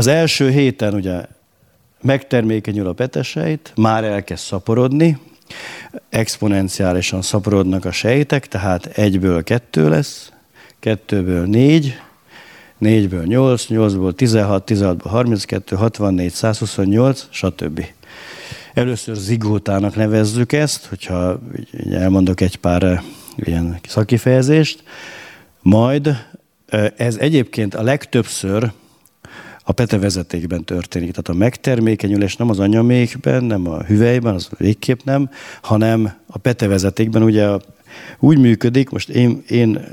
Az első héten ugye megtermékenyül a petesejt, már elkezd szaporodni, exponenciálisan szaporodnak a sejtek, tehát egyből kettő lesz, kettőből négy, négyből nyolc, nyolcból 16, 16-ból 32, 64, 128, stb. Először zigótának nevezzük ezt, hogyha elmondok egy pár eh, ilyen szakifejezést, majd eh, ez egyébként a legtöbbször a petevezetékben történik. Tehát a megtermékenyülés nem az anyamékben, nem a hüvelyben, az végképp nem, hanem a petevezetékben ugye úgy működik, most én, én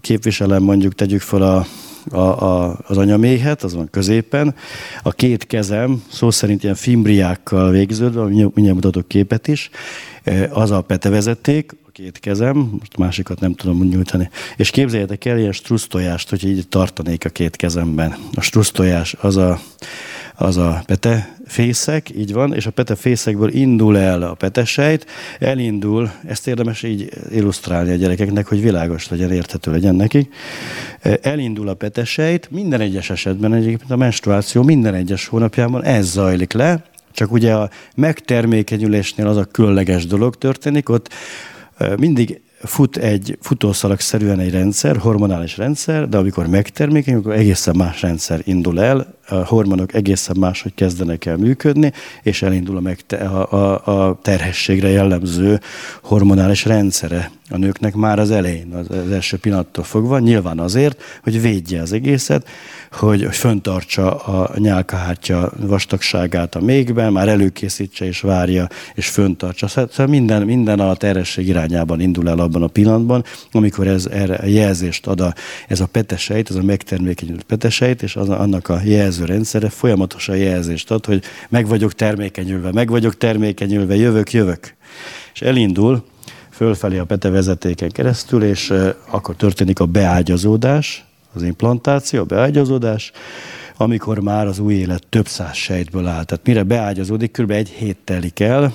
képviselem mondjuk, tegyük fel a, a, a, az anyaméhet, az van középen. A két kezem, szó szerint ilyen fimbriákkal végződve, mindjárt mutatok képet is, az a petevezeték, két kezem, most másikat nem tudom nyújtani. És képzeljétek el ilyen strusztojást, hogy így tartanék a két kezemben. A strusztojás az a, az a petefészek, így van, és a petefészekből indul el a petesejt, elindul, ezt érdemes így illusztrálni a gyerekeknek, hogy világos legyen, érthető legyen nekik. Elindul a petesejt, minden egyes esetben egyébként a menstruáció minden egyes hónapjában ez zajlik le, csak ugye a megtermékenyülésnél az a különleges dolog történik, ott mindig fut egy futószalag-szerűen egy rendszer, hormonális rendszer, de amikor megtermékenyül, akkor egészen más rendszer indul el, a hormonok egészen máshogy kezdenek el működni, és elindul a, megte- a, a, a terhességre jellemző hormonális rendszere a nőknek már az elején, az első pillanattól fogva, nyilván azért, hogy védje az egészet, hogy, hogy föntartsa a nyálkahártya vastagságát a mégben, már előkészítse és várja, és föntartsa. Szóval, szóval minden, minden a terhesség irányában indul el abban a pillanatban, amikor ez erre jelzést ad a, ez a petesejt, ez a megtermékenyült petesejt, és az, annak a jelzőrendszere folyamatosan jelzést ad, hogy meg vagyok termékenyülve, meg vagyok termékenyülve, jövök, jövök. És elindul, fölfelé a pete vezetéken keresztül, és akkor történik a beágyazódás, az implantáció, a beágyazódás, amikor már az új élet több száz sejtből áll. Tehát mire beágyazódik, kb. egy hét telik el,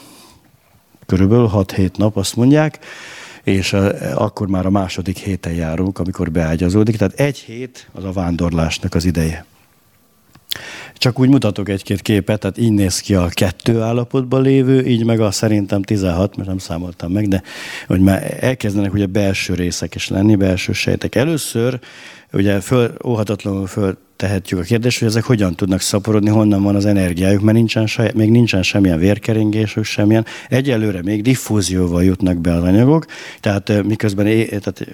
körülbelül 6-7 nap azt mondják, és akkor már a második héten járunk, amikor beágyazódik. Tehát egy hét az a vándorlásnak az ideje. Csak úgy mutatok egy-két képet, tehát így néz ki a kettő állapotban lévő, így meg a szerintem 16, mert nem számoltam meg, de hogy már elkezdenek ugye belső részek is lenni, belső sejtek. Először ugye föl, óhatatlanul föl tehetjük a kérdést, hogy ezek hogyan tudnak szaporodni, honnan van az energiájuk, mert nincsen saját, még nincsen semmilyen vérkeringésük, semmilyen. Egyelőre még diffúzióval jutnak be az anyagok, tehát miközben é, tehát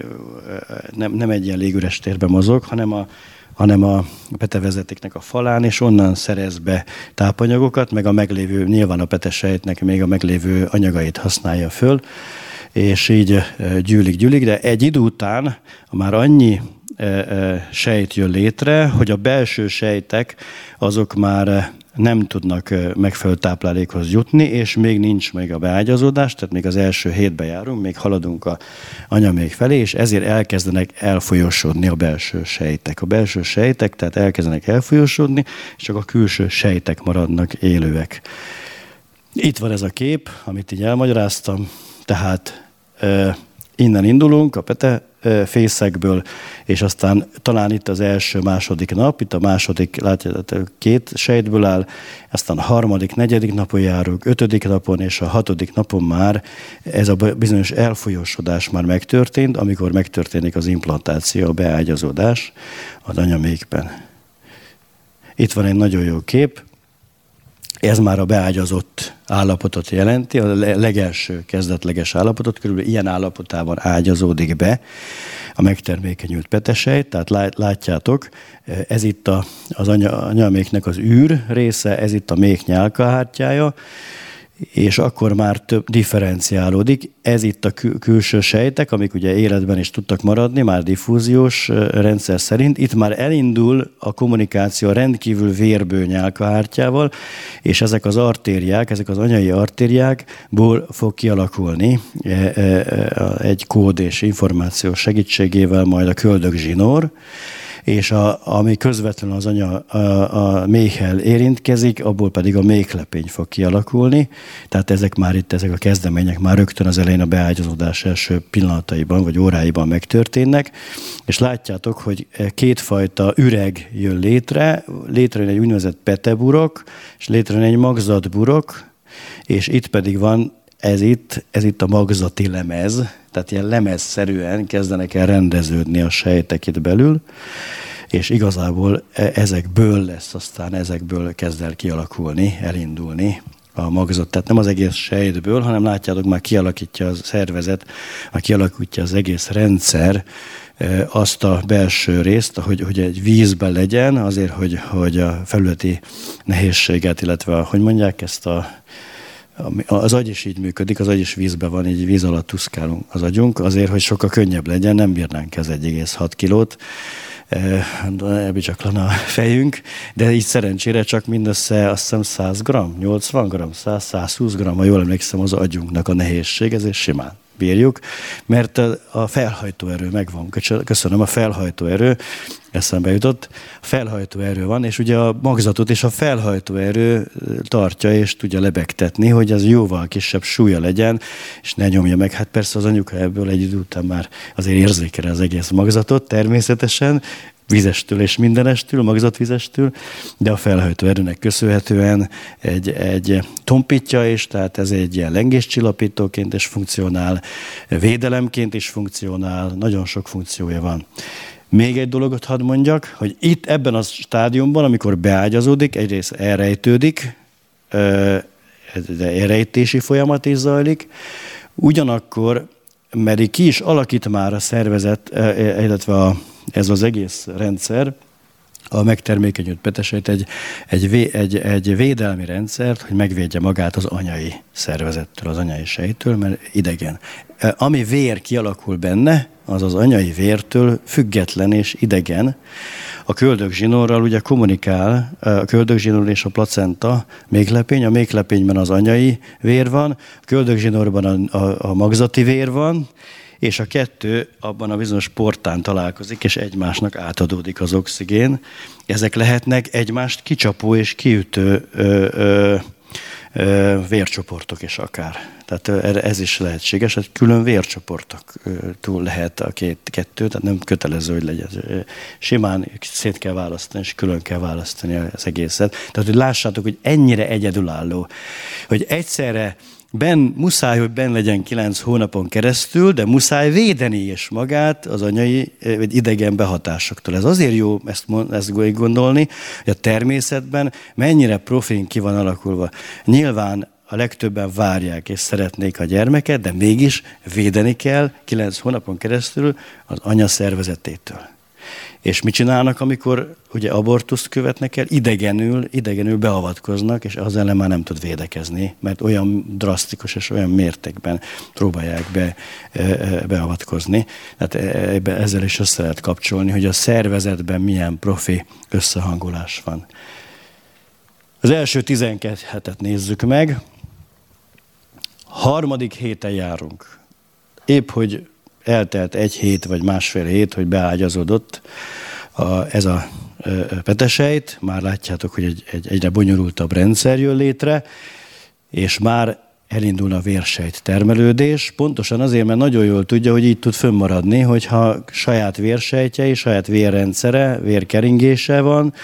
nem, nem egy ilyen légüres térben mozog, hanem a, hanem a petevezetéknek a falán, és onnan szerez be tápanyagokat, meg a meglévő, nyilván a petesejtnek még a meglévő anyagait használja föl, és így gyűlik, gyűlik, de egy idő után már annyi sejt jön létre, hogy a belső sejtek azok már nem tudnak megfelelő táplálékhoz jutni, és még nincs meg a beágyazódás, tehát még az első hétbe járunk, még haladunk a anyamék felé, és ezért elkezdenek elfolyosodni a belső sejtek. A belső sejtek, tehát elkezdenek elfolyosodni, és csak a külső sejtek maradnak élőek. Itt van ez a kép, amit így elmagyaráztam, tehát innen indulunk, a pete fészekből, és aztán talán itt az első, második nap, itt a második, látjátok, két sejtből áll, aztán a harmadik, negyedik napon járunk, ötödik napon, és a hatodik napon már ez a bizonyos elfolyósodás már megtörtént, amikor megtörténik az implantáció, a beágyazódás az anyamékben. Itt van egy nagyon jó kép, ez már a beágyazott állapotot jelenti, a legelső kezdetleges állapotot, körülbelül ilyen állapotában ágyazódik be a megtermékenyült petesej, tehát látjátok, ez itt a, az anya, anyaméknek az űr része, ez itt a mék nyálkahártyája, és akkor már több differenciálódik. Ez itt a kül- külső sejtek, amik ugye életben is tudtak maradni, már diffúziós rendszer szerint. Itt már elindul a kommunikáció rendkívül vérbő nyálkahártyával, és ezek az artériák, ezek az anyai artériákból fog kialakulni egy kód és információ segítségével majd a köldögzsinór, és a, ami közvetlenül az anya a, a méhel érintkezik, abból pedig a méhlepény fog kialakulni. Tehát ezek már itt, ezek a kezdemények már rögtön az elején a beágyazódás első pillanataiban vagy óráiban megtörténnek, és látjátok, hogy kétfajta üreg jön létre, létrejön egy úgynevezett peteburok, és létrejön egy magzatburok, és itt pedig van ez itt, ez itt a magzati lemez, tehát ilyen lemezszerűen kezdenek el rendeződni a sejtek itt belül, és igazából e, ezekből lesz, aztán ezekből kezd el kialakulni, elindulni a magzat. Tehát nem az egész sejtből, hanem látjátok, már kialakítja a szervezet, már kialakítja az egész rendszer e, azt a belső részt, hogy, hogy egy vízben legyen, azért, hogy, hogy a felületi nehézséget, illetve, hogy mondják ezt a az agy is így működik, az agy is vízben van, így víz alatt tuszkálunk az agyunk, azért, hogy sokkal könnyebb legyen, nem bírnánk ez 1,6 kilót, ebbi csak lenne a fejünk, de így szerencsére csak mindössze azt hiszem 100 gram, 80 gram, 100, 120 gram, ha jól emlékszem, az agyunknak a nehézség, ezért simán bírjuk, mert a felhajtó erő megvan. Köszönöm, a felhajtó erő eszembe jutott. A felhajtó erő van, és ugye a magzatot és a felhajtó erő tartja és tudja lebegtetni, hogy az jóval kisebb súlya legyen, és ne nyomja meg. Hát persze az anyuka ebből egy idő után már azért érzékel az egész magzatot természetesen, vizestől és mindenestől, magzatvizestől, de a felhajtó erőnek köszönhetően egy, egy tompítja is, tehát ez egy ilyen lengéscsillapítóként is funkcionál, védelemként is funkcionál, nagyon sok funkciója van. Még egy dologot hadd mondjak, hogy itt ebben a stádiumban, amikor beágyazódik, egyrészt elrejtődik, de elrejtési folyamat is zajlik, ugyanakkor, mert ki is alakít már a szervezet, illetve a ez az egész rendszer, a megtermékenyült petesejt egy, egy, egy, egy védelmi rendszert, hogy megvédje magát az anyai szervezettől, az anyai sejtől, mert idegen. E, ami vér kialakul benne, az az anyai vértől független és idegen. A köldögzsinórral ugye kommunikál, e, a köldögzsinór és a placenta méklepény, a méklepényben az anyai vér van, a köldögzsinórban a, a, a magzati vér van, és a kettő abban a bizonyos portán találkozik, és egymásnak átadódik az oxigén. Ezek lehetnek egymást kicsapó és kiütő ö, ö, ö, vércsoportok is akár. Tehát ez is lehetséges, hogy külön vércsoportok túl lehet a két, kettő, tehát nem kötelező, hogy legyen. Simán szét kell választani, és külön kell választani az egészet. Tehát, hogy lássátok, hogy ennyire egyedülálló, hogy egyszerre ben, muszáj, hogy ben legyen kilenc hónapon keresztül, de muszáj védeni is magát az anyai vagy idegen behatásoktól. Ez azért jó ezt, ezt gondolni, hogy a természetben mennyire profin ki van alakulva. Nyilván a legtöbben várják és szeretnék a gyermeket, de mégis védeni kell kilenc hónapon keresztül az anya szervezetétől. És mit csinálnak, amikor ugye abortuszt követnek el? Idegenül, idegenül beavatkoznak, és az ellen már nem tud védekezni, mert olyan drasztikus és olyan mértékben próbálják be, e, e, beavatkozni. Tehát e, ezzel is össze lehet kapcsolni, hogy a szervezetben milyen profi összehangolás van. Az első 12 hetet nézzük meg. Harmadik héten járunk. Épp, hogy eltelt egy hét vagy másfél hét, hogy beágyazódott a, ez a petesejt, már látjátok, hogy egy, egy egyre bonyolultabb rendszer jön létre, és már elindul a vérsejt termelődés, pontosan azért, mert nagyon jól tudja, hogy így tud fönnmaradni, hogyha saját vérsejtjei, saját vérrendszere, vérkeringése van,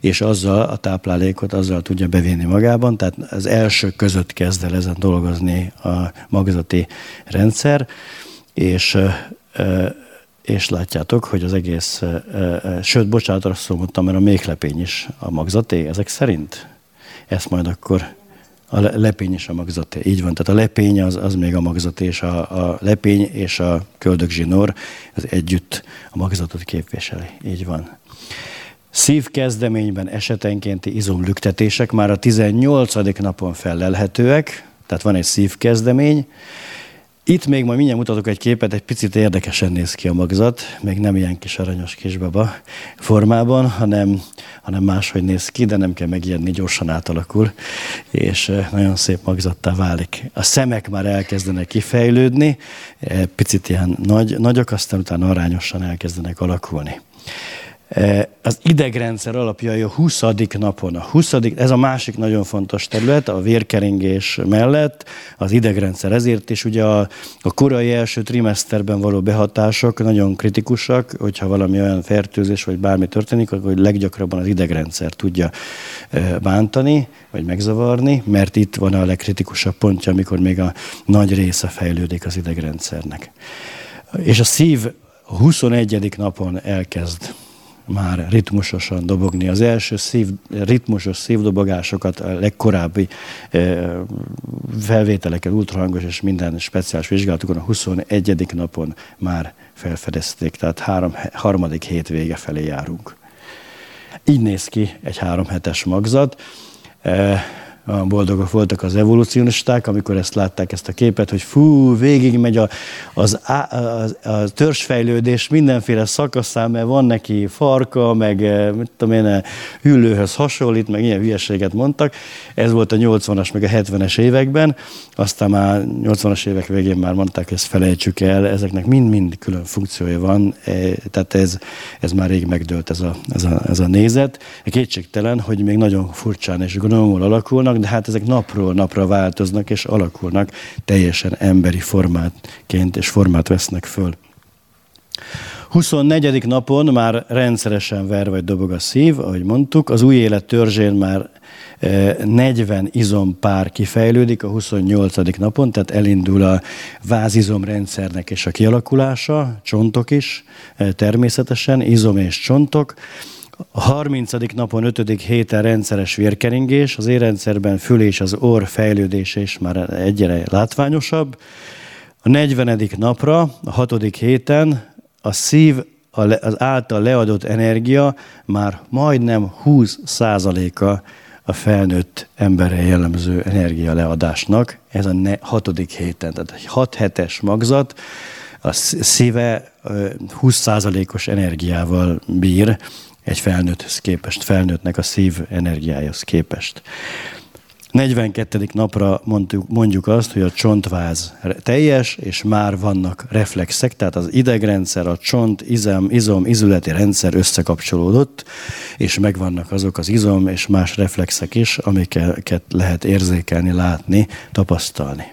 és azzal a táplálékot azzal tudja bevinni magában, tehát az első között kezd el ezen dolgozni a magzati rendszer, és és látjátok, hogy az egész, sőt, bocsánat, azt mondtam, mert a méhlepény is a magzaté, ezek szerint? Ezt majd akkor a lepény is a magzaté. Így van, tehát a lepény az, az még a magzaté, és a, a lepény és a köldögzsinór az együtt a magzatot képviseli. Így van. Szívkezdeményben esetenkénti izomlüktetések már a 18. napon felelhetőek, tehát van egy szívkezdemény, itt még majd mindjárt mutatok egy képet, egy picit érdekesen néz ki a magzat, még nem ilyen kis aranyos kisbaba formában, hanem, hanem máshogy néz ki, de nem kell megijedni, gyorsan átalakul, és nagyon szép magzattá válik. A szemek már elkezdenek kifejlődni, picit ilyen nagy, nagyok, aztán utána arányosan elkezdenek alakulni. E, az idegrendszer alapjai a 20. napon. A 20. ez a másik nagyon fontos terület, a vérkeringés mellett az idegrendszer. Ezért is ugye a, a korai első trimeszterben való behatások nagyon kritikusak, hogyha valami olyan fertőzés vagy bármi történik, akkor leggyakrabban az idegrendszer tudja e, bántani, vagy megzavarni, mert itt van a legkritikusabb pontja, amikor még a nagy része fejlődik az idegrendszernek. És a szív a 21. napon elkezd már ritmusosan dobogni. Az első szív, ritmusos szívdobogásokat a legkorábbi e, felvételeken, ultrahangos és minden speciális vizsgálatokon a 21. napon már felfedezték, tehát három, harmadik hét vége felé járunk. Így néz ki egy három hetes magzat. Boldogok voltak az evolucionisták, amikor ezt látták, ezt a képet, hogy fú, végig megy a, az, a, a, a törzsfejlődés mindenféle szakaszán, mert van neki farka, meg eh, mit tudom én, eh, hüllőhöz hasonlít, meg ilyen hülyeséget mondtak. Ez volt a 80-as, meg a 70-es években, aztán már 80-as évek végén már mondták, hogy ezt felejtsük el, ezeknek mind-mind külön funkciója van, eh, tehát ez, ez már rég megdőlt ez a, ez a, ez a nézet. Kétségtelen, hogy még nagyon furcsán és gnomul alakulnak, vannak, de hát ezek napról napra változnak és alakulnak, teljesen emberi formátként és formát vesznek föl. 24. napon már rendszeresen ver vagy dobog a szív, ahogy mondtuk, az új élet törzsén már 40 e, izompár kifejlődik a 28. napon, tehát elindul a vázizomrendszernek és a kialakulása, csontok is e, természetesen, izom és csontok. A 30. napon 5. héten rendszeres vérkeringés, az érrendszerben fül és az orr fejlődése is már egyre látványosabb. A 40. napra, a 6. héten a szív az által leadott energia már majdnem 20 százaléka a felnőtt emberre jellemző energialeadásnak. Ez a hatodik héten, tehát egy 6 hetes magzat, a szíve 20%-os energiával bír, egy felnőtthez képest, felnőttnek a szív energiájához képest. 42. napra mondjuk, mondjuk azt, hogy a csontváz teljes, és már vannak reflexek, tehát az idegrendszer, a csont, izom, izom, izületi rendszer összekapcsolódott, és megvannak azok az izom és más reflexek is, amiket lehet érzékelni, látni, tapasztalni.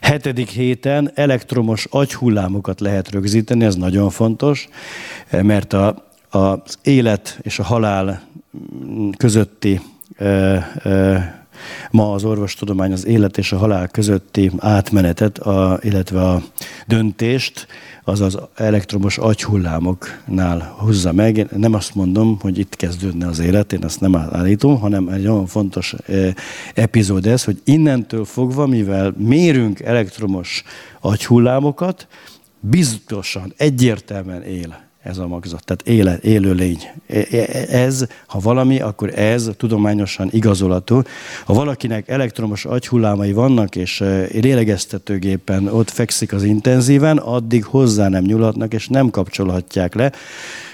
Hetedik héten elektromos agyhullámokat lehet rögzíteni, ez nagyon fontos, mert a az élet és a halál közötti ma az orvostudomány az élet és a halál közötti átmenetet, a, illetve a döntést, az az elektromos agyhullámoknál hozza meg. Én nem azt mondom, hogy itt kezdődne az élet, én azt nem állítom, hanem egy nagyon fontos epizód ez, hogy innentől fogva, mivel mérünk elektromos agyhullámokat, biztosan, egyértelműen él ez a magzat. Tehát éle, élő lény. E, e, ez, ha valami, akkor ez tudományosan igazolható. Ha valakinek elektromos agyhullámai vannak, és e, lélegeztetőgépen ott fekszik az intenzíven, addig hozzá nem nyúlhatnak, és nem kapcsolhatják le.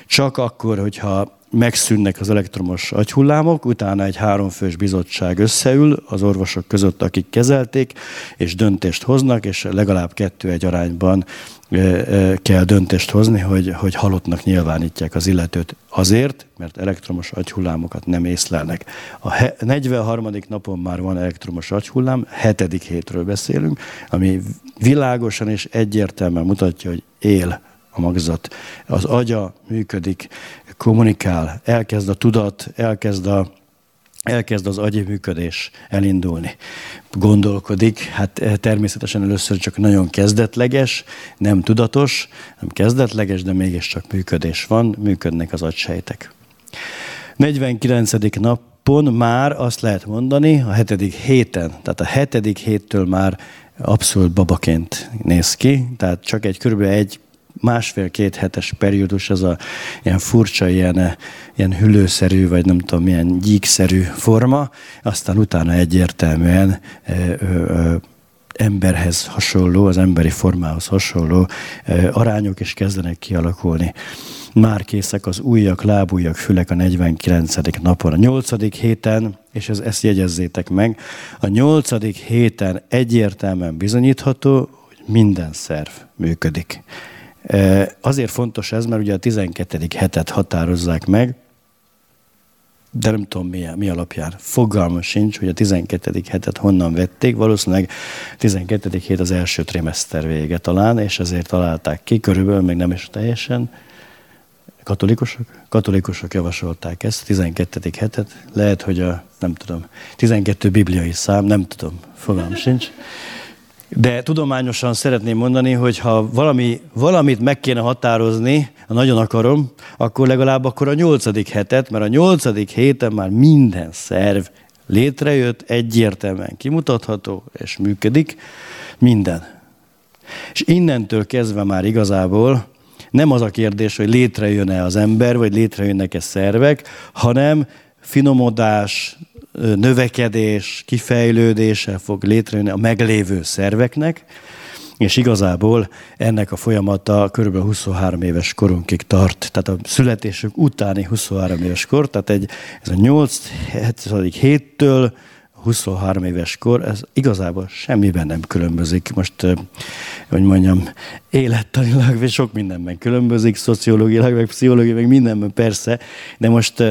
Csak akkor, hogyha megszűnnek az elektromos agyhullámok, utána egy háromfős bizottság összeül az orvosok között, akik kezelték, és döntést hoznak, és legalább kettő egy arányban kell döntést hozni, hogy, hogy halottnak nyilvánítják az illetőt azért, mert elektromos agyhullámokat nem észlelnek. A 43. napon már van elektromos agyhullám, hetedik hétről beszélünk, ami világosan és egyértelműen mutatja, hogy él a magzat. Az agya működik, kommunikál, elkezd a tudat, elkezd a elkezd az agyi működés elindulni. Gondolkodik, hát eh, természetesen először csak nagyon kezdetleges, nem tudatos, nem kezdetleges, de mégiscsak működés van, működnek az agysejtek. 49. napon már azt lehet mondani, a hetedik héten, tehát a hetedik héttől már abszolút babaként néz ki, tehát csak egy körülbelül egy másfél-két hetes periódus, az a ilyen furcsa, ilyen, ilyen hüllőszerű, vagy nem tudom, milyen gyíkszerű forma, aztán utána egyértelműen ö, ö, emberhez hasonló, az emberi formához hasonló ö, arányok is kezdenek kialakulni. Már készek az ujjak, lábujjak, fülek a 49. napon. A 8. héten, és ez, ezt jegyezzétek meg, a 8. héten egyértelműen bizonyítható, hogy minden szerv működik Azért fontos ez, mert ugye a 12. hetet határozzák meg, de nem tudom mi, mi alapján. Fogalma sincs, hogy a 12. hetet honnan vették. Valószínűleg 12. hét az első trimester vége talán, és ezért találták ki, körülbelül még nem is teljesen. Katolikusok? Katolikusok javasolták ezt, 12. hetet. Lehet, hogy a, nem tudom, 12 bibliai szám, nem tudom, fogalmam sincs. De tudományosan szeretném mondani, hogy ha valami, valamit meg kéne határozni, ha nagyon akarom, akkor legalább akkor a nyolcadik hetet, mert a nyolcadik héten már minden szerv létrejött, egyértelműen kimutatható, és működik minden. És innentől kezdve már igazából nem az a kérdés, hogy létrejön-e az ember, vagy létrejönnek-e szervek, hanem finomodás, növekedés, kifejlődése fog létrejönni a meglévő szerveknek, és igazából ennek a folyamata kb. 23 éves korunkig tart, tehát a születésük utáni 23 éves kor, tehát egy, ez a 8 héttől 23 éves kor, ez igazából semmiben nem különbözik. Most, hogy mondjam, élettanilag, vagy sok mindenben különbözik, szociológilag, meg pszichológilag, meg mindenben persze, de most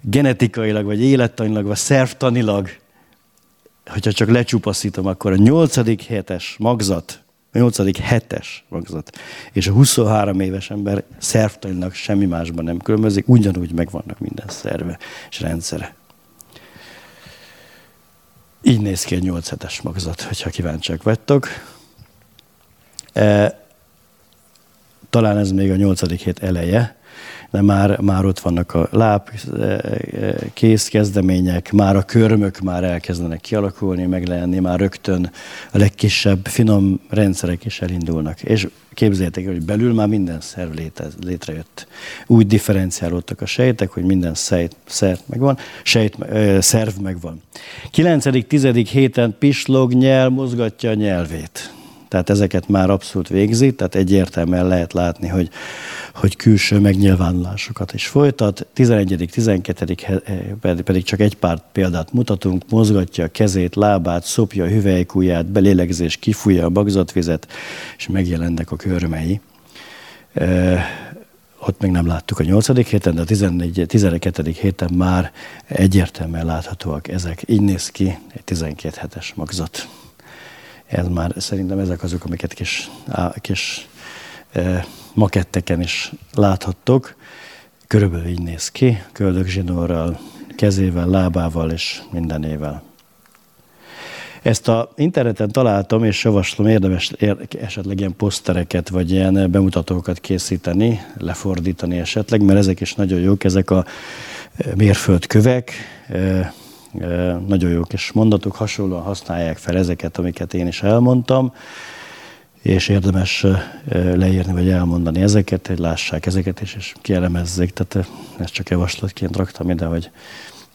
genetikailag, vagy élettanilag, vagy szervtanilag, hogyha csak lecsupaszítom, akkor a 8. hetes magzat, a 8. hetes magzat, és a 23 éves ember szervtanilag semmi másban nem különbözik, ugyanúgy megvannak minden szerve és rendszere. Így néz ki egy 8 hetes magzat, hogyha kíváncsiak vagytok. E, talán ez még a 8. hét eleje, de már, már ott vannak a láb e, e, kész kezdemények, már a körmök már elkezdenek kialakulni, meglenni, már rögtön a legkisebb finom rendszerek is elindulnak. És képzeljétek, hogy belül már minden szerv létez, létrejött. Úgy differenciálódtak a sejtek, hogy minden szejt, szerv megvan, sejt, szerv megvan. 9.-10. héten pislog nyel, mozgatja a nyelvét. Tehát ezeket már abszolút végzi, tehát egyértelműen lehet látni, hogy, hogy külső megnyilvánulásokat is folytat. 11. 12. pedig csak egy pár példát mutatunk, mozgatja a kezét, lábát, szopja a hüvelykujját, belélegzés, kifújja a bagzatvizet, és megjelennek a körmei. E, ott még nem láttuk a 8. héten, de a 14, 12. héten már egyértelműen láthatóak ezek. Így néz ki egy 12 hetes magzat ez már szerintem ezek azok, amiket kis, á, kis e, maketteken is láthattok. Körülbelül így néz ki, köldögzsinórral, kezével, lábával és mindenével. Ezt a interneten találtam, és javaslom érdemes esetleg ilyen posztereket, vagy ilyen bemutatókat készíteni, lefordítani esetleg, mert ezek is nagyon jók, ezek a mérföldkövek, nagyon jó kis mondatok, hasonlóan használják fel ezeket, amiket én is elmondtam, és érdemes leírni vagy elmondani ezeket, hogy lássák ezeket is, és kielemezzék. Tehát ezt csak javaslatként raktam ide, hogy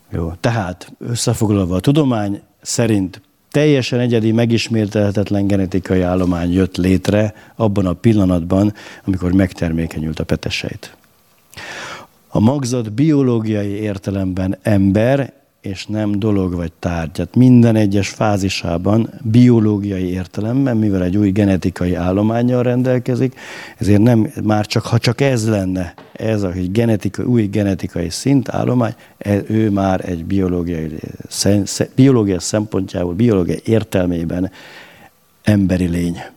jó. Tehát összefoglalva a tudomány szerint teljesen egyedi, megismételhetetlen genetikai állomány jött létre abban a pillanatban, amikor megtermékenyült a petesejt. A magzat biológiai értelemben ember és nem dolog vagy tárgy. Tehát minden egyes fázisában biológiai értelemben, mivel egy új genetikai állományjal rendelkezik, ezért nem, már csak, ha csak ez lenne, ez a genetikai, új genetikai szint, állomány, e, ő már egy biológiai, biológiai szempontjából, biológiai értelmében emberi lény.